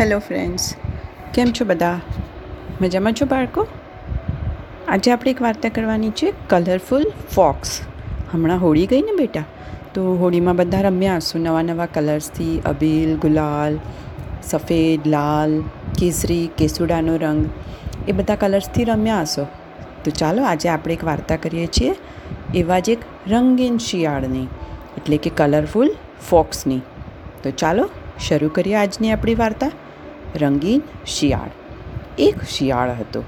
Hello friends, કેમ છો બધા? મજામાં છો બાળકો? આજે આપણે એક વાર્તા કરવાની છે, કલરફુલ ફોક્સ. હમણાં હોળી ગઈ ને બેટા? તો હોળીમાં બધા રમ્યા હશો નવા નવા કલર્સથી? અબીલ, ગુલાલ, સફેદ, લાલ, કેસરી, કેસુડાનો રંગ. એ બધા કલર્સથી રમ્યા હશો. તો ચાલો આજે આપણે એક વાર્તા કરીએ છીએ, એવા જ એક રંગીન શિયાળની, એટલે કે કલરફુલ ફોક્સની. તો ચાલો, શરૂ કરીએ આજની આપણી વાર્તા. રંગીન શિયાળ. એક શિયાળ હતો.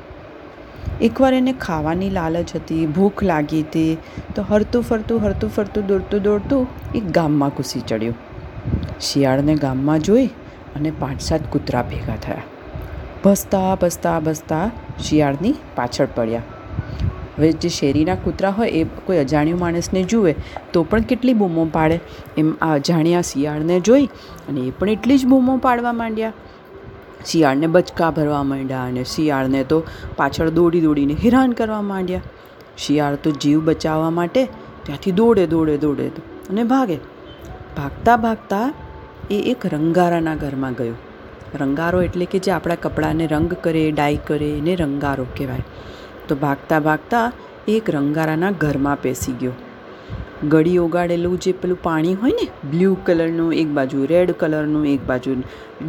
એકવાર એને ખાવાની લાલચ હતી, ભૂખ લાગી હતી તો હરતું ફરતું હરતું ફરતું, દોડતું દોડતું એક ગામમાં ઘૂસી ચડ્યું. શિયાળને ગામમાં જોઈ અને પાંચ સાત કૂતરા ભેગા થયા. ભસતા ભસતા ભસતા શિયાળની પાછળ પડ્યા. હવે જે શેરીના કૂતરા હોય એ કોઈ અજાણ્યું માણસને જુએ તો પણ કેટલી બૂમો પાડે. એમ આ અજાણ્યા શિયાળને જોઈ અને એ પણ એટલી જ બૂમો પાડવા માંડ્યા. શિયાળને બચકા ભરવા માંડ્યા અને શિયાળને તો પાછળ દોડી દોડીને હેરાન કરવા માંડ્યા. શિયાળ તો જીવ બચાવવા માટે ત્યાંથી દોડે દોડે દોડે અને ભાગે. ભાગતા ભાગતા એ એક રંગારાના ઘરમાં ગયો. રંગારો એટલે કે જે આપણા કપડાને રંગ કરે ડાય કરે એને રંગારો કહેવાય. તો ભાગતા ભાગતા એ એક રંગારાના ઘરમાં પેસી ગયો. ગળી ઓગાળેલું જે પેલું પાણી હોય ને, બ્લુ કલરનું એક બાજુ, રેડ કલરનું એક બાજુ,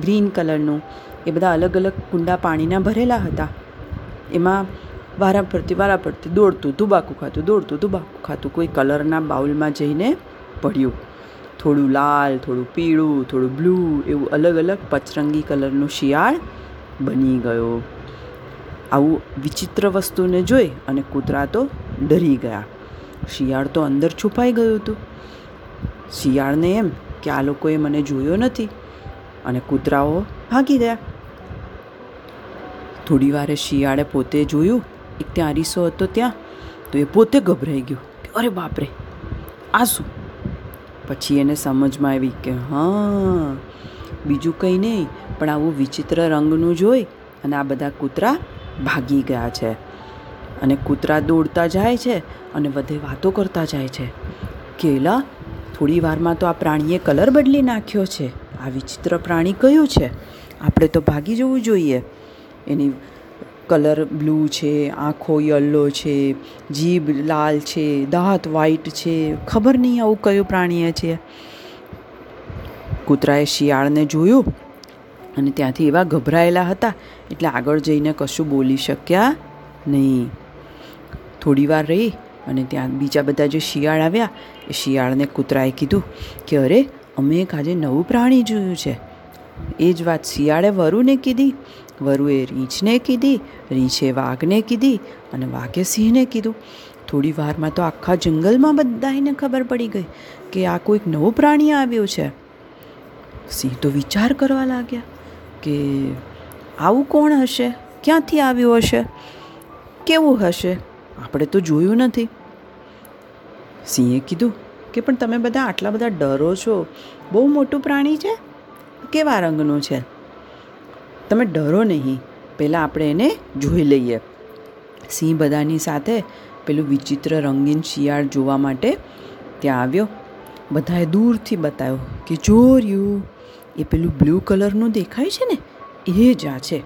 ગ્રીન કલરનું એ બધા અલગ અલગ કુંડા પાણીના ભરેલા હતા. એમાં વારા ફરતી વારા ફરતી દોડતું તુબાકુ ખાતું, દોડતું તુબાકુ ખાતું. કોઈ કલરના બાઉલમાં જઈને પડ્યું. થોડું લાલ, થોડું પીળું, થોડું બ્લુ એવું અલગ અલગ પચરંગી કલરનું શિયાળ બની ગયો. આવું વિચિત્ર વસ્તુને જોઈ અને કૂતરા તો ડરી ગયા. શિયાળ તો અંદર છુપાઈ ગયું હતું. શિયાળને એમ કે આ લોકોએ મને જોયો નથી. અને કૂતરાઓ ભાગી ગયા. થોડી વારે શિયાળે પોતે જોયું, એક ત્યાં અરીસો હતો ત્યાં, તો એ પોતે ગભરાઈ ગયો કે અરે બાપરે, આ શું? પછી એને સમજમાં આવી કે હા, બીજું કંઈ નહીં, પણ આવું વિચિત્ર રંગનું જોઈ અને આ બધા કૂતરા ભાગી ગયા છે. અને કૂતરા દોડતા જાય છે અને બધે વાતો કરતા જાય છે. કેલા, થોડી વારમાં તો આ પ્રાણીએ કલર બદલી નાખ્યો છે. આ વિચિત્ર પ્રાણી કયું છે? આપણે તો ભાગી જવું જોઈએ. એની કલર બ્લુ છે, આંખો યલો છે, જીભ લાલ છે, દાંત વ્હાઈટ છે. ખબર નહીં આવું કયું પ્રાણીએ છે. કૂતરાએ શિયાળને જોયું અને ત્યાંથી એવા ગભરાયેલા હતા એટલે આગળ જઈને કશું બોલી શક્યા નહીં. થોડી વાર રહી અને ત્યાં બીજા બધા જે શિયાળ આવ્યા, એ શિયાળને કૂતરાએ કીધું કે અરે, અમે એક આજે નવું પ્રાણી જોયું છે. એ જ વાત શિયાળે વરુને કીધી, વરુએ રીંછને કીધી, રીંછે વાઘને કીધી અને વાઘે સિંહને કીધું. થોડી વારમાં તો આખા જંગલમાં બધાને ખબર પડી ગઈ કે આ કોઈક નવું પ્રાણી આવ્યું છે. સિંહ તો વિચાર કરવા લાગ્યા કે આવું કોણ હશે? ક્યાંથી આવ્યું હશે? કેવું હશે? આપણે તો જોયું નથી. સિંહે કીધું કે પણ તમે બધા આટલા બધા ડરો છો. બહુ મોટું પ્રાણી છે. કેવા રંગનું છે? તમે ડરો નહીં. પહેલાં આપણે એને જોઈ લઈએ. સિંહ બધાની સાથે પેલું વિચિત્ર રંગીન શિયાળ જોવા માટે ત્યાં આવ્યો. બધાએ દૂરથી બતાવ્યો કે જોર્યું, એ પેલું બ્લુ કલરનું દેખાય છે ને, એ જ આ છે.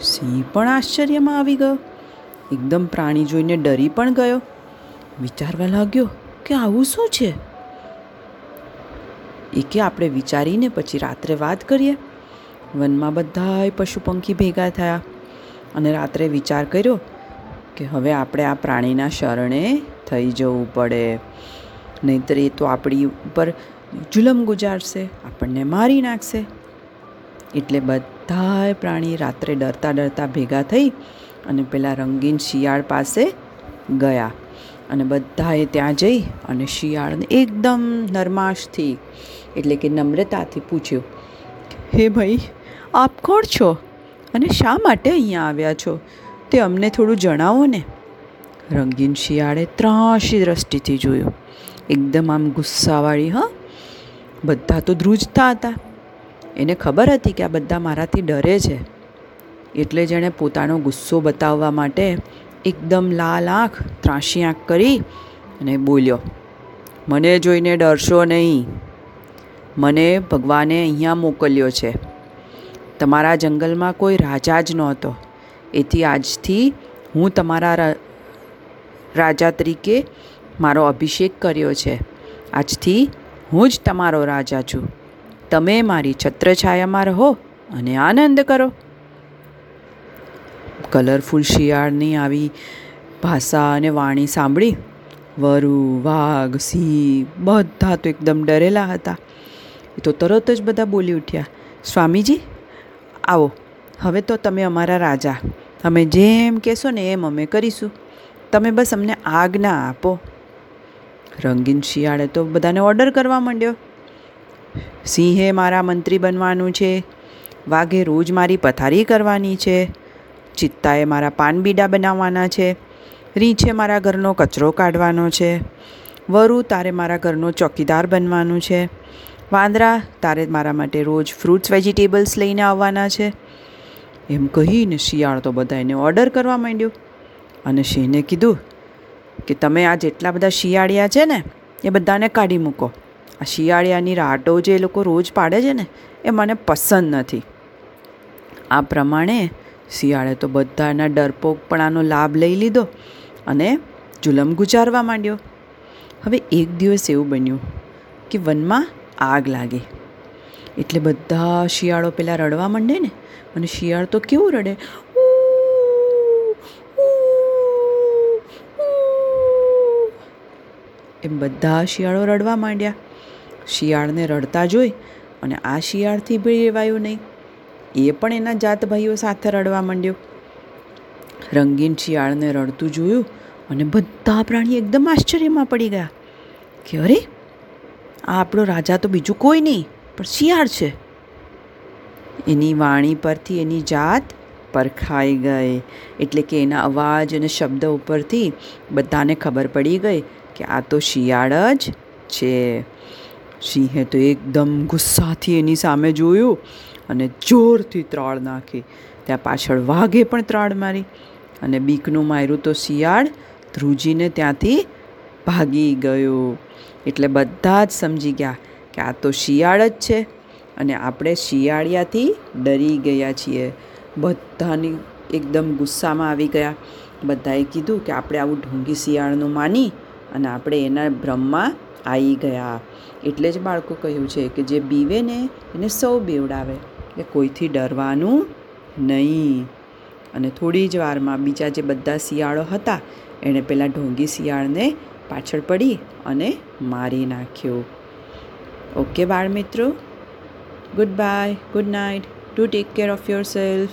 સિંહ પણ આશ્ચર્યમાં આવી ગયો. એકદમ પ્રાણી જોઈને ડરી પણ ગયો. વિચારવા લાગ્યો કે આવું શું છે? એ કે આપણે વિચારીને પછી રાત્રે વાત કરીએ. વનમાં બધાય પશુ પંખી ભેગા થયા અને રાત્રે વિચાર કર્યો કે હવે આપણે આ પ્રાણીના શરણે થઈ જવું પડે. નહીંતર એ તો આપણી ઉપર જુલમ ગુજારશે, આપણને મારી નાખશે. એટલે બધાય પ્રાણી રાત્રે ડરતા ડરતા ભેગા થઈ અને પેલા રંગીન શિયાળ પાસે ગયા. અને બધાએ ત્યાં જઈ અને શિયાળને એકદમ નરમાશથી, એટલે કે નમ્રતાથી પૂછ્યું, હે ભાઈ, આપ કોણ છો? અને શા માટે અહીંયા આવ્યા છો? તે અમને થોડું જણાવો ને. રંગીન શિયાળે ત્રાસી દ્રષ્ટિથી જોયું. એકદમ આમ ગુસ્સાવાળી, હા, બધા તો ધ્રુજતા હતા. એને ખબર હતી કે આ બધા મારાથી ડરે છે. એટલે જેણે પોતાનો ગુસ્સો બતાવવા માટે એકદમ લાલ આંખ, ત્રાસી આંખ કરી અને બોલ્યો, મને જોઈને ડરશો નહીં. મને ભગવાને અહીંયા મોકલ્યો છે. તમારા જંગલમાં કોઈ રાજા જ નહોતો. એથી આજથી હું તમારા રાજા તરીકે મારો અભિષેક કર્યો છે. આજથી હું જ તમારો રાજા છું. તમે મારી છત્રછાયામાં રહો અને આનંદ કરો. કલરફુલ શિયાળની આવી ભાષા અને વાણી સાંભળી વરુ, વાઘ, સિંહ બધા તો એકદમ ડરેલા હતા. એ તો તરત જ બધા બોલી ઉઠ્યા, સ્વામીજી, આવો. હવે તો તમે અમારા રાજા. તમે જેમ કહેશો ને એમ અમે કરીશું. તમે બસ અમને આજ્ઞા આપો. રંગીન શિયાળે તો બધાને ઓર્ડર કરવા માંડ્યો. સિંહે મારા મંત્રી બનવાનું છે. વાઘે રોજ મારી પથારી કરવાની છે. ચિત્તાએ મારા પાનબીડા બનાવવાના છે. રીંછે મારા ઘરનો કચરો કાઢવાનો છે. વરુ તારે મારા ઘરનો ચોકીદાર બનવાનું છે. વાંદરા તારે મારા માટે રોજ ફ્રૂટ્સ વેજીટેબલ્સ લઈને આવવાના છે. એમ કહીને શિયાળ તો બધા એને ઓર્ડર કરવા માંડ્યો. અને સિંહને કીધું કે તમે આ જેટલા બધા શિયાળિયા છે ને, એ બધાને કાઢી મૂકો. આ શિયાળિયાની રાટો જે એ લોકો રોજ પાડે છે ને, એ મને પસંદ નથી. આ પ્રમાણે શિયાળે તો બધાના ડરપોકપણાનો લાભ લઈ લીધો અને જુલમ ગુજારવા માંડ્યો. હવે એક દિવસ એવું બન્યું કે વનમાં આગ લાગી. એટલે બધા શિયાળો પેલા રડવા માંડે ને, અને શિયાળ તો કેવું રડે. એમ બધા શિયાળો રડવા માંડ્યા. શિયાળને રડતા જોઈ અને આ શિયાળથી બી રેવાયું નહીં. એ પણ એના જાત ભાઈઓ સાથે રડવા માંડ્યો. રંગીન શિયાળને રડતું જોયું અને બધા પ્રાણી એકદમ આશ્ચર્યમાં પડી ગયા કે અરે, આ આપણો રાજા તો બીજું કોઈ નહીં, પણ શિયાળ છે. એની વાણી પરથી એની જાત પરખાઈ ગઈ, એટલે કે એના અવાજ અને શબ્દ ઉપરથી બધાને ખબર પડી ગઈ કે આ તો શિયાળ જ છે. સિંહે તો એકદમ ગુસ્સાથી એની સામે જોયું અને જોરથી ત્રાળ નાખી. ત્યાં પાછળ વાઘે પણ ત્રાળ મારી અને બીકનું માર્યું તો શિયાળ ધ્રુજીને ત્યાંથી ભાગી ગયો. એટલે બધા જ સમજી ગયા કે આ તો શિયાળ જ છે અને આપણે શિયાળિયાથી ડરી ગયા છીએ. બધાની એકદમ ગુસ્સામાં આવી ગયા. બધાએ કીધું કે આપણે આવું ઢોંગી શિયાળનું માની અને આપણે એના ભ્રમમાં આવી ગયા. એટલે જ બાળકો કહ્યું છે કે જે બીવે ને એને સૌ બેવડાવે. એટલે કોઈથી ડરવાનું નહીં. અને થોડી જ વારમાં બીજા જે બધા શિયાળો હતા, એણે પેલા ઢોંગી શિયાળને પાછળ પડી અને મારી નાખ્યો. ઓકે બાળ મિત્રો? Goodbye, good night. Do take care of yourself